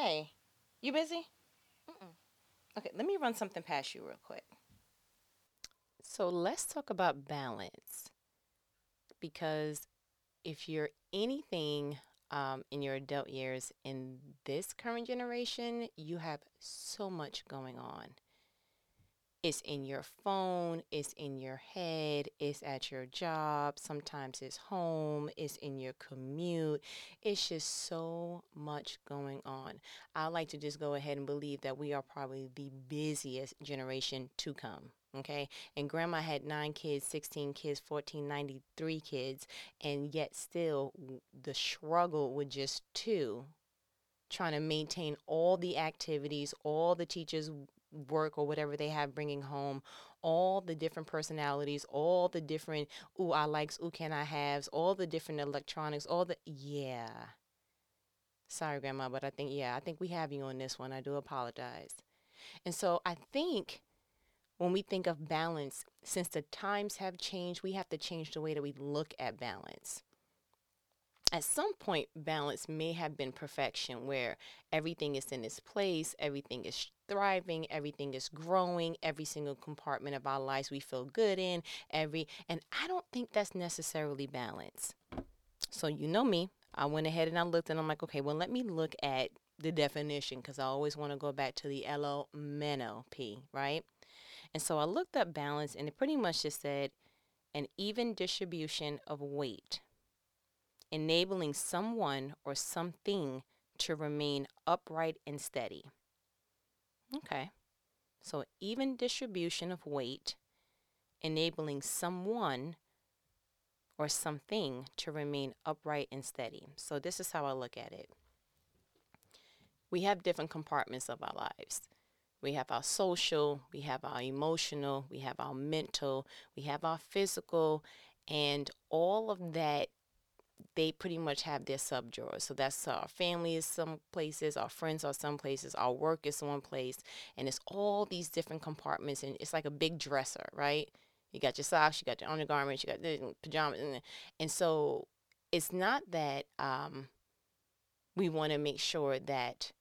Hey, you busy? Mm-mm. Okay, let me run something past you real quick. So let's talk about balance because if you're anything um, in your adult years in this current generation, you have so much going on. It's in your phone, it's in your head, it's at your job, sometimes it's home, it's in your commute. It's just so much going on. I like to just go ahead and believe that we are probably the busiest generation to come. Okay. And grandma had nine kids, 16 kids, 1493 kids, and yet still the struggle with just two trying to maintain all the activities, all the teachers' work or whatever they have bringing home, all the different personalities, all the different, ooh, I likes, ooh, can I haves, all the different electronics, all the, yeah. Sorry, Grandma, but I think, yeah, I think we have you on this one. I do apologize. And so I think when we think of balance, since the times have changed, we have to change the way that we look at balance. At some point, balance may have been perfection where everything is in its place, everything is thriving, everything is growing, every single compartment of our lives we feel good in, every and I don't think that's necessarily balance. So you know me, I went ahead and I looked and I'm like, okay, well let me look at the definition because I always want to go back to the L O M N O P, right? And so I looked up balance and it pretty much just said an even distribution of weight, enabling someone or something to remain upright and steady. Okay. So even distribution of weight, enabling someone or something to remain upright and steady. So this is how I look at it. We have different compartments of our lives. We have our social, we have our emotional, we have our mental, we have our physical, and all of that they pretty much have their sub drawers. So that's our family is some places, our friends are some places, our work is one place, and it's all these different compartments, and it's like a big dresser, right? You got your socks, you got your undergarments, you got the pajamas, and, and so it's not that um, we want to make sure that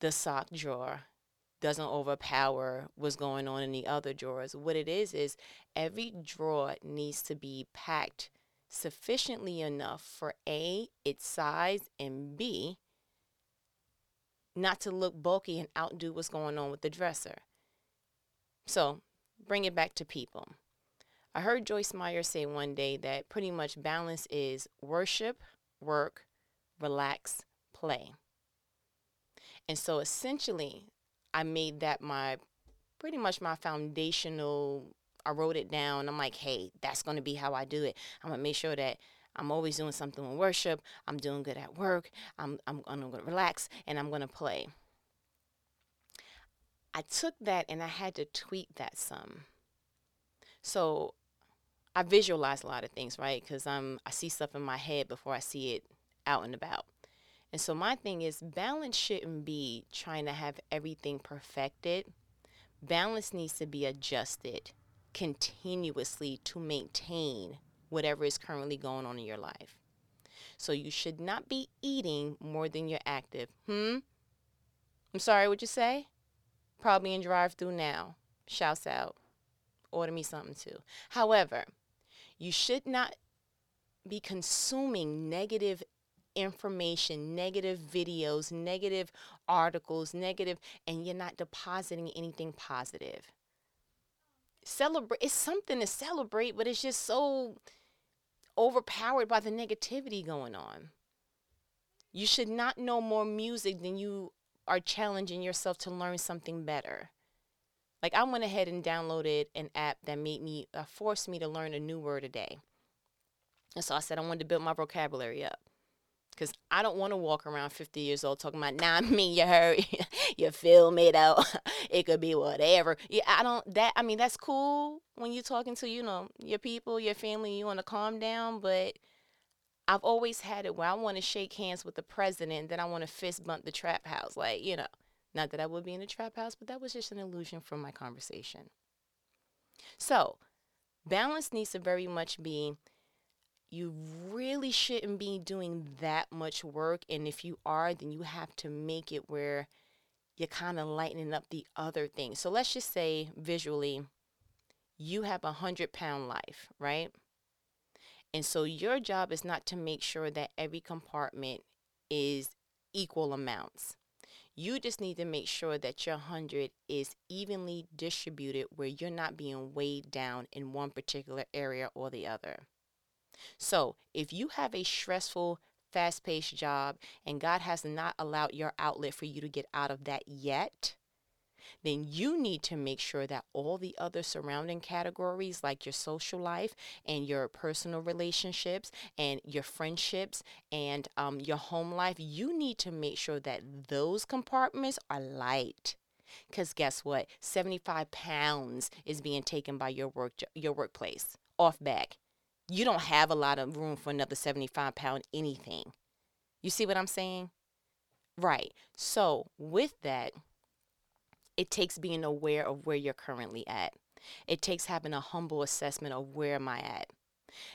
the sock drawer doesn't overpower what's going on in the other drawers. What it is is every drawer needs to be packed sufficiently enough for A, its size, and B, not to look bulky and outdo what's going on with the dresser. So, bring it back to people. I heard Joyce Meyer say one day that pretty much balance is worship, work, relax, play. And so essentially, I made that my pretty much my foundational. I wrote it down. I'm like, hey, that's going to be how I do it. I'm going to make sure that I'm always doing something in worship. I'm doing good at work. I'm, I'm, I'm going to relax and I'm going to play. I took that and I had to tweak that some. So I visualize a lot of things, right? Because I'm I see stuff in my head before I see it out and about. And so my thing is balance shouldn't be trying to have everything perfected. Balance needs to be adjusted continuously to maintain whatever is currently going on in your life. So you should not be eating more than you're active. Hmm? I'm sorry, what you say? Probably in drive through now. Shouts out. Order me something too. However, you should not be consuming negative information, negative videos, negative articles, negative, and you're not depositing anything positive. Celebrate, it's something to celebrate, but it's just so overpowered by the negativity going on. You should not know more music than you are challenging yourself to learn something better. Like I went ahead and downloaded an app that made me uh, forced me to learn a new word a day. And so I said I wanted to build my vocabulary up. Because I don't want to walk around 50 years old talking about, nah, mean, you heard, you feel me though. it could be whatever. Yeah, I don't, that, I mean, that's cool when you're talking to, you know, your people, your family, you want to calm down. But I've always had it where I want to shake hands with the president, then I want to fist bump the trap house. Like, you know, not that I would be in the trap house, but that was just an illusion from my conversation. So, balance needs to very much be you really shouldn't be doing that much work. And if you are, then you have to make it where you're kind of lightening up the other things. So let's just say visually, you have a hundred pound life, right? And so your job is not to make sure that every compartment is equal amounts. You just need to make sure that your 100 is evenly distributed where you're not being weighed down in one particular area or the other. So, if you have a stressful, fast paced job and God has not allowed your outlet for you to get out of that yet, then you need to make sure that all the other surrounding categories, like your social life and your personal relationships and your friendships and um, your home life, you need to make sure that those compartments are light. Because guess what? 75 pounds is being taken by your work your workplace off back. You don't have a lot of room for another 75 pound anything. You see what I'm saying? Right. So, with that, it takes being aware of where you're currently at. It takes having a humble assessment of where am I at.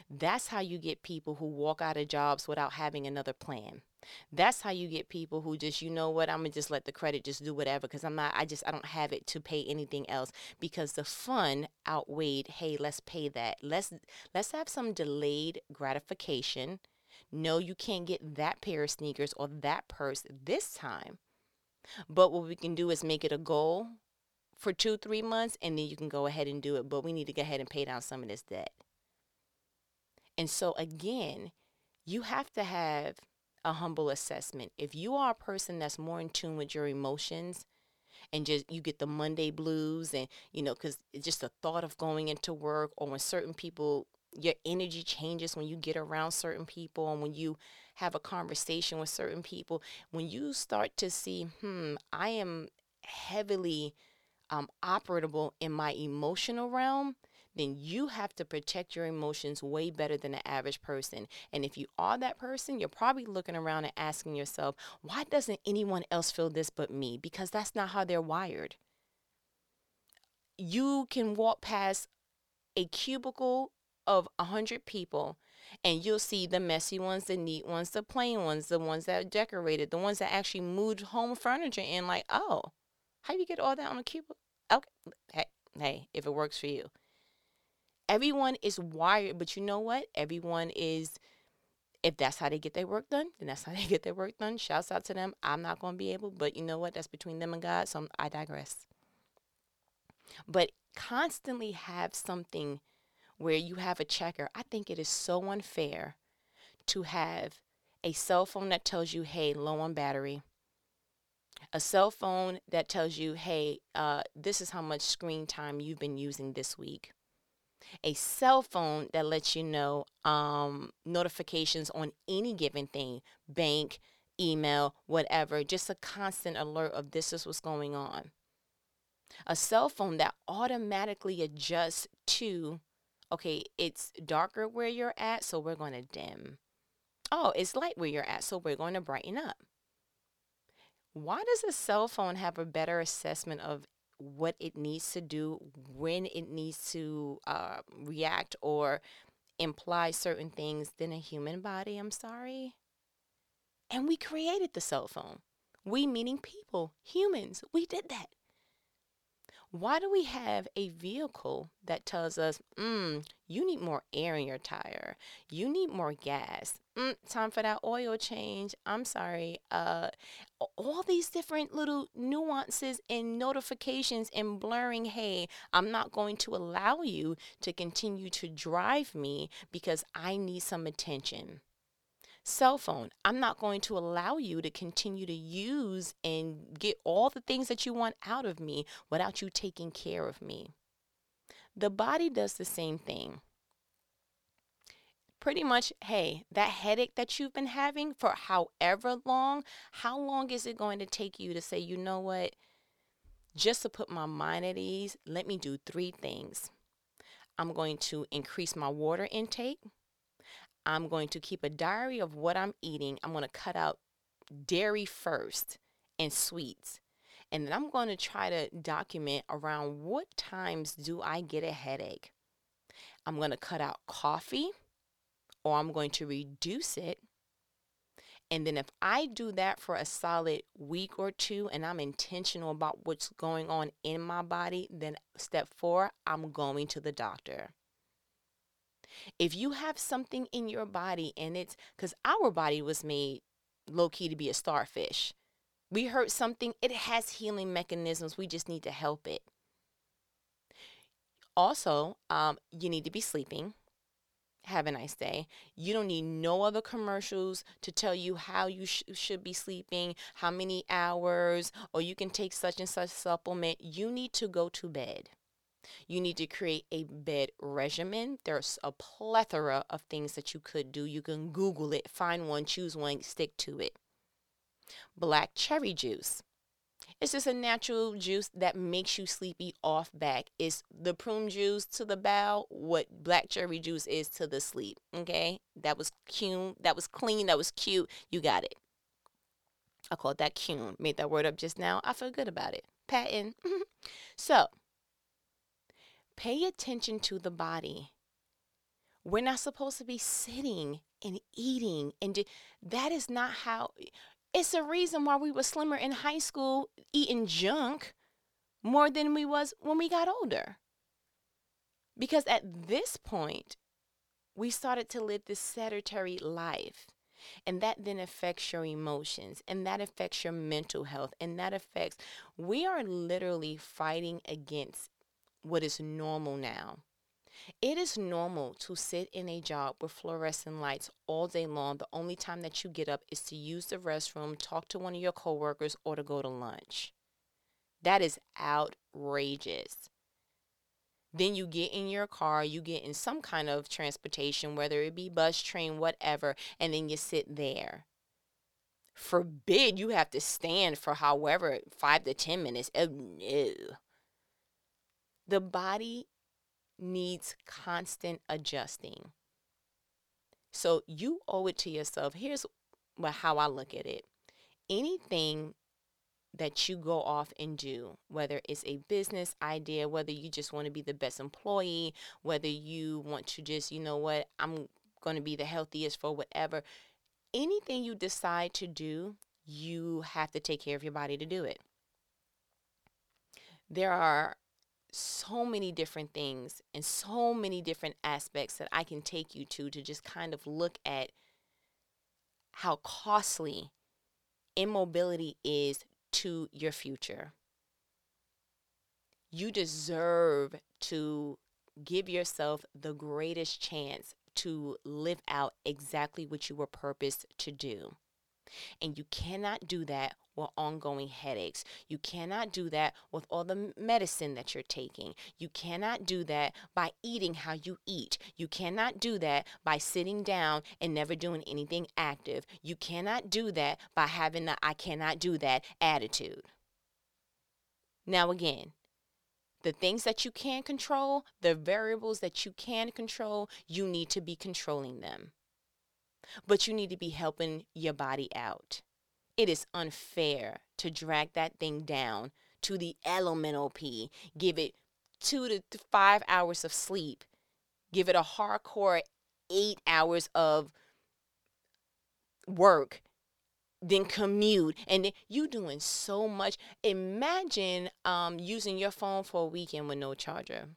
That's how you get people who walk out of jobs without having another plan. That's how you get people who just, you know what, I'm gonna just let the credit just do whatever because I'm not, I just, I don't have it to pay anything else because the fun outweighed, hey, let's pay that. Let's, let's have some delayed gratification. No, you can't get that pair of sneakers or that purse this time. But what we can do is make it a goal for two, three months, and then you can go ahead and do it. But we need to go ahead and pay down some of this debt. And so, again, you have to have a humble assessment. If you are a person that's more in tune with your emotions, and just you get the Monday blues, and you know, because it's just the thought of going into work, or when certain people, your energy changes when you get around certain people, and when you have a conversation with certain people, when you start to see, hmm, I am heavily um, operable in my emotional realm, then you have to protect your emotions way better than the average person. And if you are that person, you're probably looking around and asking yourself, why doesn't anyone else feel this but me? Because that's not how they're wired. You can walk past a cubicle of a 100 people and you'll see the messy ones, the neat ones, the plain ones, the ones that are decorated, the ones that actually moved home furniture in. Like, oh, how do you get all that on a cubicle? Okay, hey, hey, if it works for you. Everyone is wired, but you know what? Everyone is. If that's how they get their work done, then that's how they get their work done. Shouts out to them. I'm not going to be able, but you know what? That's between them and God. So I digress. But constantly have something where you have a checker. I think it is so unfair to have a cell phone that tells you, hey, low on battery, a cell phone that tells you, hey, uh, this is how much screen time you've been using this week. A cell phone that lets you know um, notifications on any given thing, bank, email, whatever, just a constant alert of this is what's going on. A cell phone that automatically adjusts to okay, it's darker where you're at, so we're going to dim. Oh, it's light where you're at, so we're going to brighten up. Why does a cell phone have a better assessment of what it needs to do, when it needs to uh, react or imply certain things than a human body? I'm sorry. And we created the cell phone. We, meaning people, humans, we did that. Why do we have a vehicle that tells us, mm, you need more air in your tire, you need more gas, mm, time for that oil change? I'm sorry. Uh, all these different little nuances and notifications and blurring. Hey, I'm not going to allow you to continue to drive me because I need some attention cell phone. I'm not going to allow you to continue to use and get all the things that you want out of me without you taking care of me. The body does the same thing. Pretty much, hey, that headache that you've been having for however long, how long is it going to take you to say, you know what? Just to put my mind at ease, let me do three things. I'm going to increase my water intake. I'm going to keep a diary of what I'm eating. I'm going to cut out dairy first and sweets. And then I'm going to try to document around what times do I get a headache. I'm going to cut out coffee, or I'm going to reduce it. And then if I do that for a solid week or two and I'm intentional about what's going on in my body, then step four, I'm going to the doctor. If you have something in your body and it's because our body was made low key to be a starfish, we hurt something, it has healing mechanisms. We just need to help it. Also, um, you need to be sleeping. Have a nice day. You don't need no other commercials to tell you how you sh- should be sleeping, how many hours, or you can take such and such supplement. You need to go to bed. You need to create a bed regimen. There's a plethora of things that you could do. You can Google it, find one, choose one, stick to it. Black cherry juice. It's just a natural juice that makes you sleepy off back. It's the prune juice to the bowel, what black cherry juice is to the sleep. Okay? That was cute. That was clean. That was cute. You got it. I called that cute. Made that word up just now. I feel good about it. Patent. so, pay attention to the body. We're not supposed to be sitting and eating and that is not how it's a reason why we were slimmer in high school eating junk more than we was when we got older. Because at this point, we started to live this sedentary life. And that then affects your emotions, and that affects your mental health, and that affects, we are literally fighting against what is normal now. It is normal to sit in a job with fluorescent lights all day long. The only time that you get up is to use the restroom, talk to one of your coworkers, or to go to lunch. That is outrageous. Then you get in your car, you get in some kind of transportation, whether it be bus, train, whatever, and then you sit there. Forbid you have to stand for however five to 10 minutes. Oh, no. The body needs constant adjusting. So you owe it to yourself. Here's how I look at it anything that you go off and do, whether it's a business idea, whether you just want to be the best employee, whether you want to just, you know what, I'm going to be the healthiest for whatever, anything you decide to do, you have to take care of your body to do it. There are so many different things and so many different aspects that I can take you to to just kind of look at how costly immobility is to your future. You deserve to give yourself the greatest chance to live out exactly what you were purposed to do. And you cannot do that with ongoing headaches. You cannot do that with all the medicine that you're taking. You cannot do that by eating how you eat. You cannot do that by sitting down and never doing anything active. You cannot do that by having the I cannot do that attitude. Now, again, the things that you can control, the variables that you can control, you need to be controlling them but you need to be helping your body out. It is unfair to drag that thing down to the elemental P, give it two to five hours of sleep, give it a hardcore eight hours of work, then commute, and then you doing so much. Imagine um, using your phone for a weekend with no charger.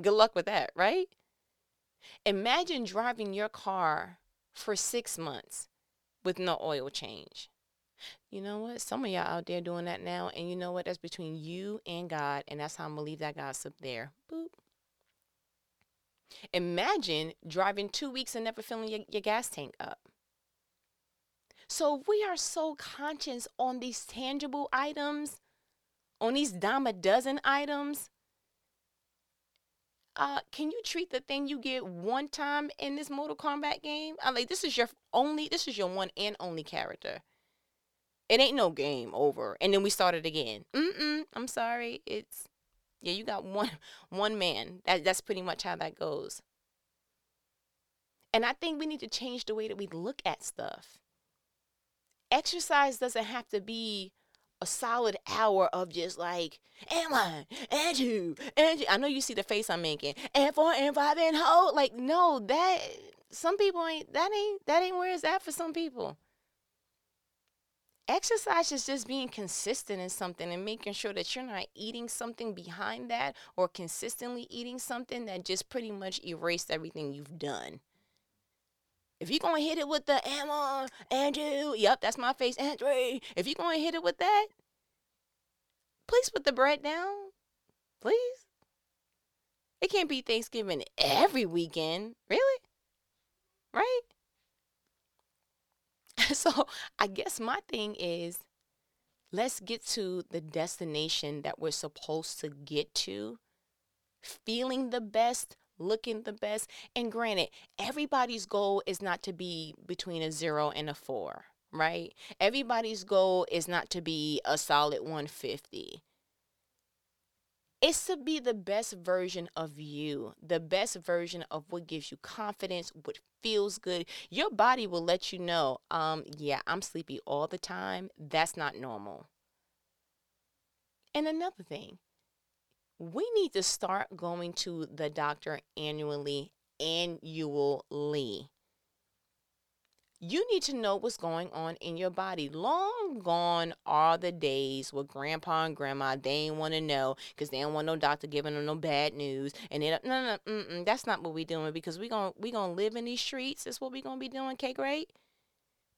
Good luck with that, right? Imagine driving your car for six months with no oil change. You know what? Some of y'all out there doing that now, and you know what? That's between you and God, and that's how I'm gonna leave that gossip there. Boop. Imagine driving two weeks and never filling your, your gas tank up. So we are so conscious on these tangible items, on these dime a dozen items, uh, can you treat the thing you get one time in this Mortal Kombat game? I'm like this is your only, this is your one and only character. It ain't no game over, and then we started again. Mm-mm. I'm sorry. It's yeah, you got one one man. That that's pretty much how that goes. And I think we need to change the way that we look at stuff. Exercise doesn't have to be a solid hour of just like, and one, and two, and two. I know you see the face I'm making, and four, and five, and hold. Like, no, that some people ain't that ain't that ain't where it's at for some people. Exercise is just being consistent in something and making sure that you're not eating something behind that or consistently eating something that just pretty much erased everything you've done. If you're gonna hit it with the Emma, Andrew, yep, that's my face, Andrew. If you're gonna hit it with that, please put the bread down. Please. It can't be Thanksgiving every weekend. Really? Right? so I guess my thing is let's get to the destination that we're supposed to get to, feeling the best, looking the best. And granted, everybody's goal is not to be between a zero and a four, right? Everybody's goal is not to be a solid 150 it's to be the best version of you, the best version of what gives you confidence, what feels good. Your body will let you know, um, yeah, I'm sleepy all the time. That's not normal. And another thing, we need to start going to the doctor annually, annually you need to know what's going on in your body. Long gone are the days where grandpa and grandma they ain't want to know because they don't want no doctor giving them no bad news. And it no no mm-mm, that's not what we're doing because we gonna we gonna live in these streets. That's what we're gonna be doing. K, great.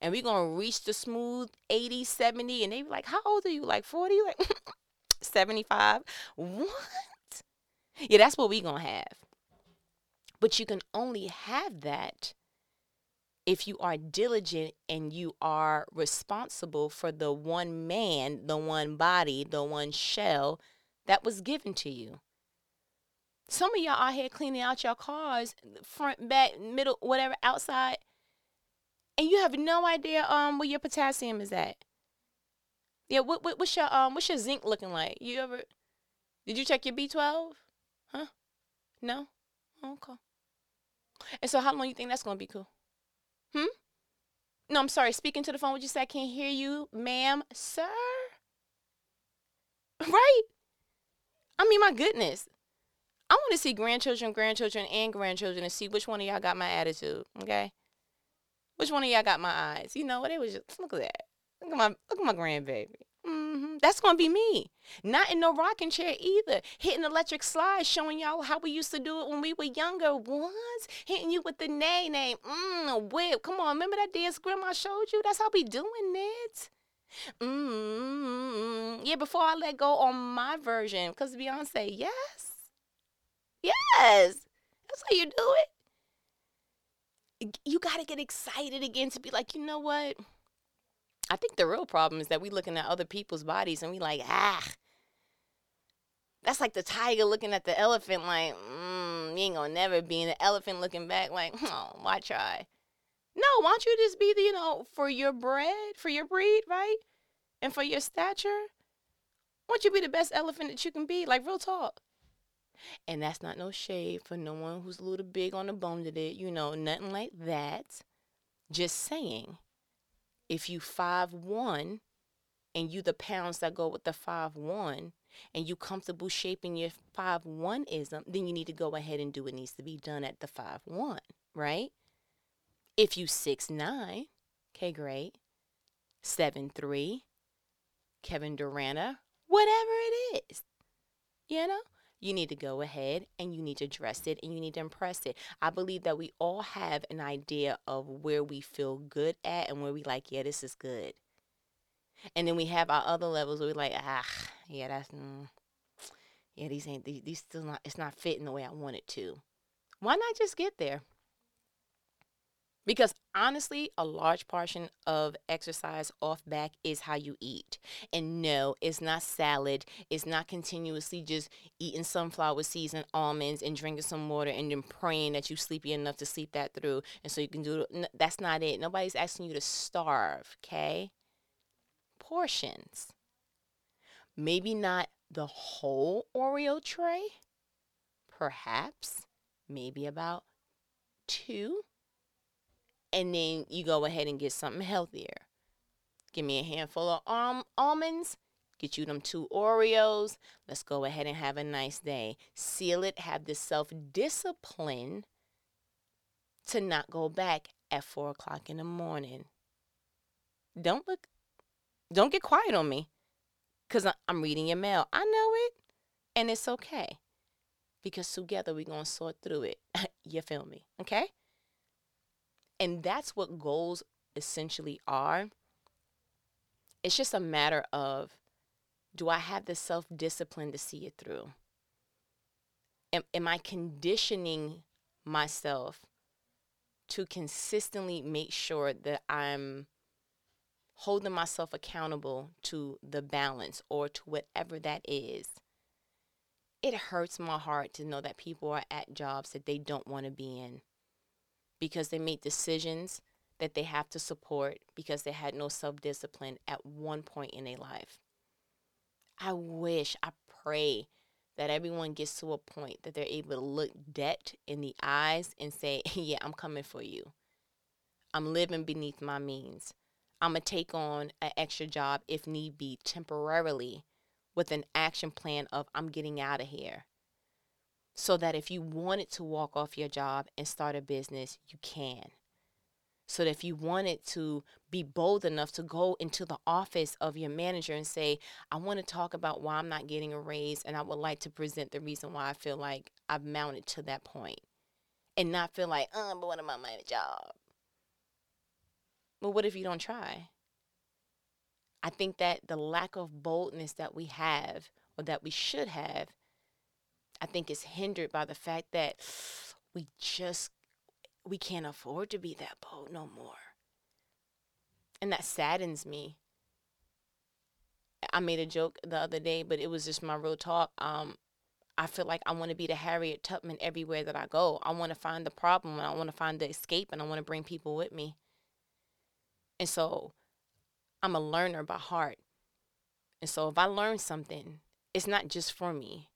And we're gonna reach the smooth 80, 70, and they be like, "How old are you? Like 40? Like 75? What? Yeah, that's what we gonna have. But you can only have that if you are diligent and you are responsible for the one man, the one body, the one shell that was given to you. Some of y'all out here cleaning out your cars, front, back, middle, whatever, outside, and you have no idea um where your potassium is at. Yeah, what, what what's your um what's your zinc looking like? You ever did you check your B twelve? Huh? No? Okay. And so how long you think that's gonna be cool? Hmm? No, I'm sorry. Speaking to the phone, would you say I can't hear you, ma'am, sir? Right? I mean, my goodness. I want to see grandchildren, grandchildren, and grandchildren and see which one of y'all got my attitude. Okay? Which one of y'all got my eyes? You know what? It was just look at that. Look at my look at my grandbaby. Mm-hmm. That's gonna be me. Not in no rocking chair either. Hitting electric slides, showing y'all how we used to do it when we were younger. Once hitting you with the Nae Nae, mmm, whip. Come on, remember that dance grandma showed you? That's how we doing it. Mm-hmm. Yeah, before I let go on my version, because Beyonce, yes, yes, that's how you do it. You gotta get excited again to be like, you know what? I think the real problem is that we looking at other people's bodies and we like, ah. That's like the tiger looking at the elephant like, mm, you ain't gonna never be. an elephant looking back like, oh, why try? No, why don't you just be the, you know, for your bread, for your breed, right? And for your stature? Why don't you be the best elephant that you can be? Like real talk. And that's not no shade for no one who's a little big on the bone to it, you know, nothing like that. Just saying if you five one and you the pounds that go with the five one and you comfortable shaping your five one ism, then you need to go ahead and do what needs to be done at the five one, right? If you six nine, okay, great. Seven three, Kevin Durant, whatever it is, you know you need to go ahead and you need to dress it and you need to impress it. I believe that we all have an idea of where we feel good at and where we like, yeah, this is good. And then we have our other levels where we're like, ah, yeah, that's, mm, yeah, these ain't, these, these still not, it's not fitting the way I want it to. Why not just get there? Because honestly, a large portion of exercise off back is how you eat. And no, it's not salad. It's not continuously just eating sunflower seeds and almonds and drinking some water and then praying that you're sleepy enough to sleep that through. And so you can do. That's not it. Nobody's asking you to starve, okay? Portions. Maybe not the whole Oreo tray. Perhaps. Maybe about two and then you go ahead and get something healthier. Give me a handful of almonds, get you them two Oreos. Let's go ahead and have a nice day. Seal it, have the self discipline to not go back at four o'clock in the morning. Don't look, don't get quiet on me because I'm reading your mail. I know it, and it's okay because together we're going to sort through it. you feel me? Okay? And that's what goals essentially are. It's just a matter of do I have the self discipline to see it through? Am, am I conditioning myself to consistently make sure that I'm holding myself accountable to the balance or to whatever that is? It hurts my heart to know that people are at jobs that they don't want to be in because they made decisions that they have to support because they had no self discipline at one point in their life. I wish, I pray that everyone gets to a point that they're able to look debt in the eyes and say, Yeah, I'm coming for you. I'm living beneath my means. I'm going to take on an extra job if need be temporarily with an action plan of I'm getting out of here. So that if you wanted to walk off your job and start a business, you can so that if you wanted to be bold enough to go into the office of your manager and say, I want to talk about why I'm not getting a raise and I would like to present the reason why I feel like I've mounted to that point and not feel like, oh, but what about my job? Well, what if you don't try? I think that the lack of boldness that we have or that we should have, I think is hindered by the fact that we just we can't afford to be that bold no more. And that saddens me. I made a joke the other day, but it was just my real talk. Um, I feel like I want to be the Harriet Tubman everywhere that I go. I want to find the problem and I want to find the escape and I want to bring people with me. And so I'm a learner by heart. And so if I learn something, it's not just for me.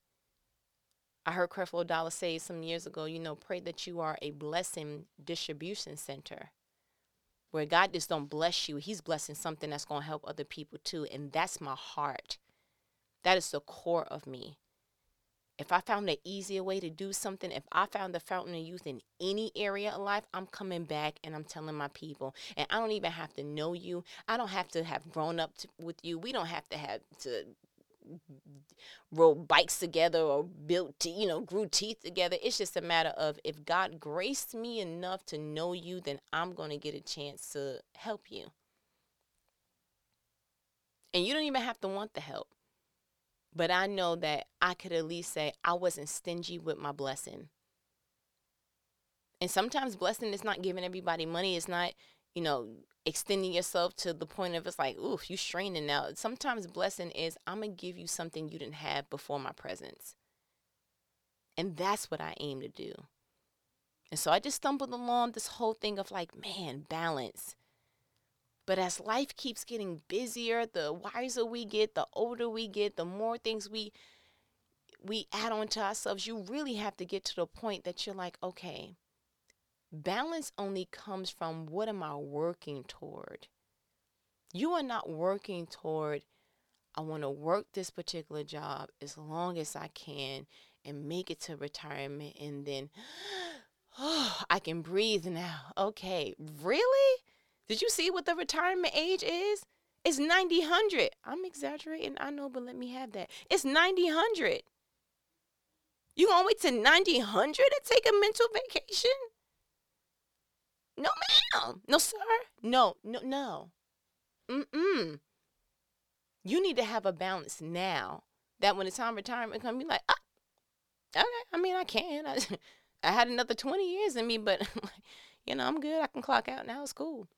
I heard Creflo Dollar say some years ago, you know, pray that you are a blessing distribution center where God just don't bless you. He's blessing something that's going to help other people too. And that's my heart. That is the core of me. If I found an easier way to do something, if I found the fountain of youth in any area of life, I'm coming back and I'm telling my people. And I don't even have to know you. I don't have to have grown up to, with you. We don't have to have to rode bikes together or built, te- you know, grew teeth together. It's just a matter of if God graced me enough to know you, then I'm going to get a chance to help you. And you don't even have to want the help. But I know that I could at least say I wasn't stingy with my blessing. And sometimes blessing is not giving everybody money. It's not, you know, extending yourself to the point of it's like, oof, you straining now. Sometimes blessing is I'm gonna give you something you didn't have before my presence. And that's what I aim to do. And so I just stumbled along this whole thing of like, man, balance. But as life keeps getting busier, the wiser we get, the older we get, the more things we we add on to ourselves, you really have to get to the point that you're like, okay, Balance only comes from what am I working toward? You are not working toward, I want to work this particular job as long as I can and make it to retirement and then, oh, I can breathe now. Okay, really? Did you see what the retirement age is? It's 90, 100. I'm exaggerating, I know, but let me have that. It's 90, 100. You gonna wait to 90, 100 to take a mental vacation? No, ma'am. No, sir. No, no, no. Mm-mm. You need to have a balance now. That when the time retirement comes, you like, ah, okay. I mean, I can. I, I had another twenty years in me, but you know, I'm good. I can clock out now. It's cool.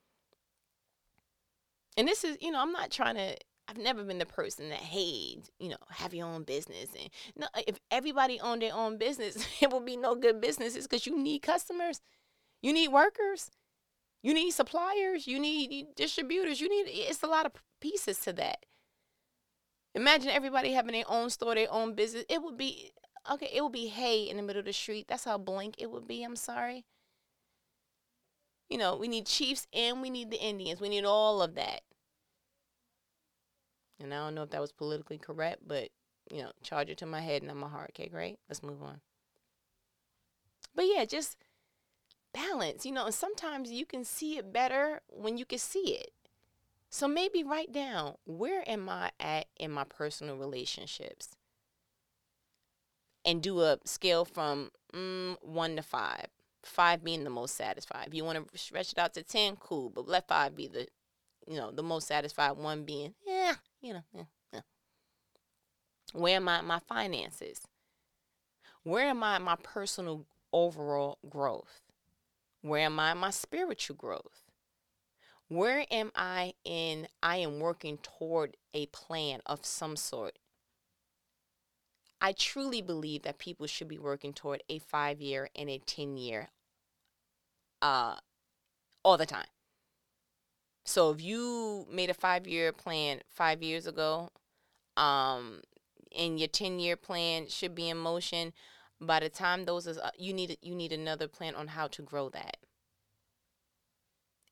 And this is, you know, I'm not trying to. I've never been the person that hates, you know, have your own business. And no, if everybody owned their own business, it would be no good businesses because you need customers. You need workers. You need suppliers. You need distributors. You need, it's a lot of pieces to that. Imagine everybody having their own store, their own business. It would be, okay, it would be hay in the middle of the street. That's how blank it would be. I'm sorry. You know, we need chiefs and we need the Indians. We need all of that. And I don't know if that was politically correct, but, you know, charge it to my head and not my heart. Okay, great. Let's move on. But yeah, just balance, you know, and sometimes you can see it better when you can see it. So maybe write down where am I at in my personal relationships? And do a scale from mm, one to five. Five being the most satisfied. If you want to stretch it out to ten, cool. But let five be the, you know, the most satisfied. One being, yeah, you know, yeah, yeah. Where am I my finances? Where am I my personal overall growth? Where am I in my spiritual growth? Where am I in? I am working toward a plan of some sort. I truly believe that people should be working toward a five year and a 10 year uh, all the time. So if you made a five year plan five years ago, um, and your 10 year plan should be in motion, by the time those is uh, you need you need another plan on how to grow that.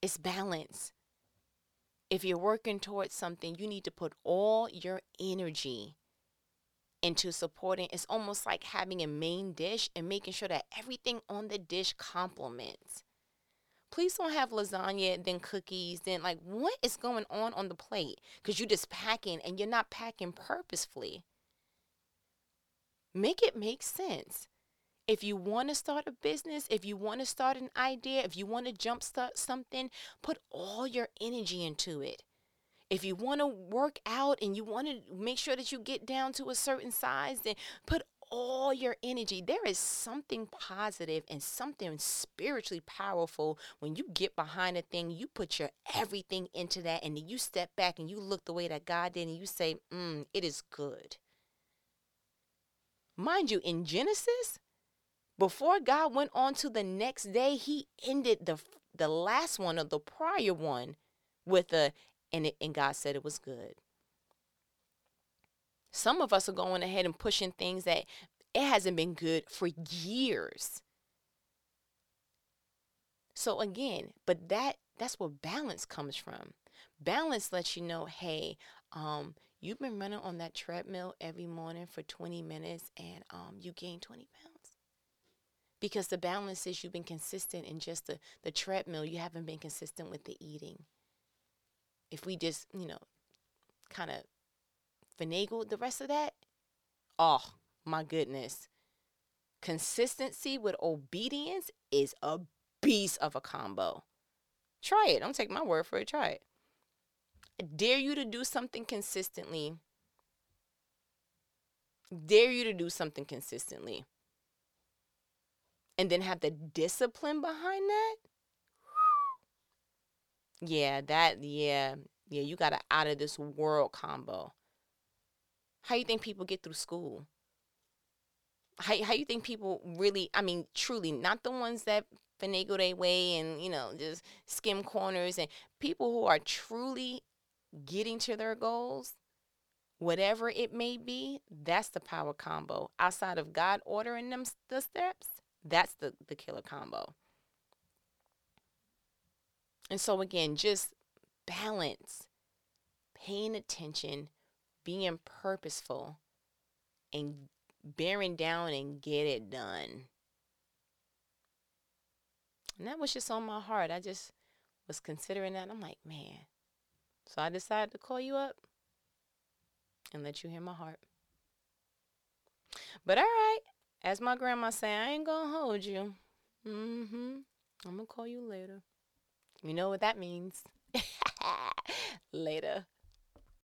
It's balance. If you're working towards something, you need to put all your energy into supporting. It's almost like having a main dish and making sure that everything on the dish complements. Please don't have lasagna, then cookies, then like what is going on on the plate? Because you're just packing and you're not packing purposefully. Make it make sense. If you want to start a business, if you want to start an idea, if you want to jumpstart something, put all your energy into it. If you want to work out and you want to make sure that you get down to a certain size, then put all your energy. There is something positive and something spiritually powerful when you get behind a thing, you put your everything into that, and then you step back and you look the way that God did, and you say, mm, It is good. Mind you, in Genesis, before God went on to the next day, he ended the the last one or the prior one with a and it, and God said it was good. Some of us are going ahead and pushing things that it hasn't been good for years. So again, but that that's where balance comes from. Balance lets you know, hey, um, you've been running on that treadmill every morning for 20 minutes and um, you gain 20 pounds. Because the balance is you've been consistent in just the, the treadmill, you haven't been consistent with the eating. If we just, you know, kind of finagle the rest of that, oh my goodness. Consistency with obedience is a beast of a combo. Try it. Don't take my word for it. Try it dare you to do something consistently. Dare you to do something consistently. And then have the discipline behind that. Yeah, that yeah, yeah, you got an out of this world combo. How you think people get through school? How how you think people really? I mean, truly, not the ones that finagle their way and you know just skim corners and people who are truly getting to their goals, whatever it may be, that's the power combo. Outside of God ordering them the steps, that's the, the killer combo. And so, again, just balance, paying attention, being purposeful, and bearing down and get it done. And that was just on my heart. I just was considering that. I'm like, man, so I decided to call you up and let you hear my heart. But all right, as my grandma say, I ain't gonna hold you. Mm-hmm. I'm gonna call you later. You know what that means. later.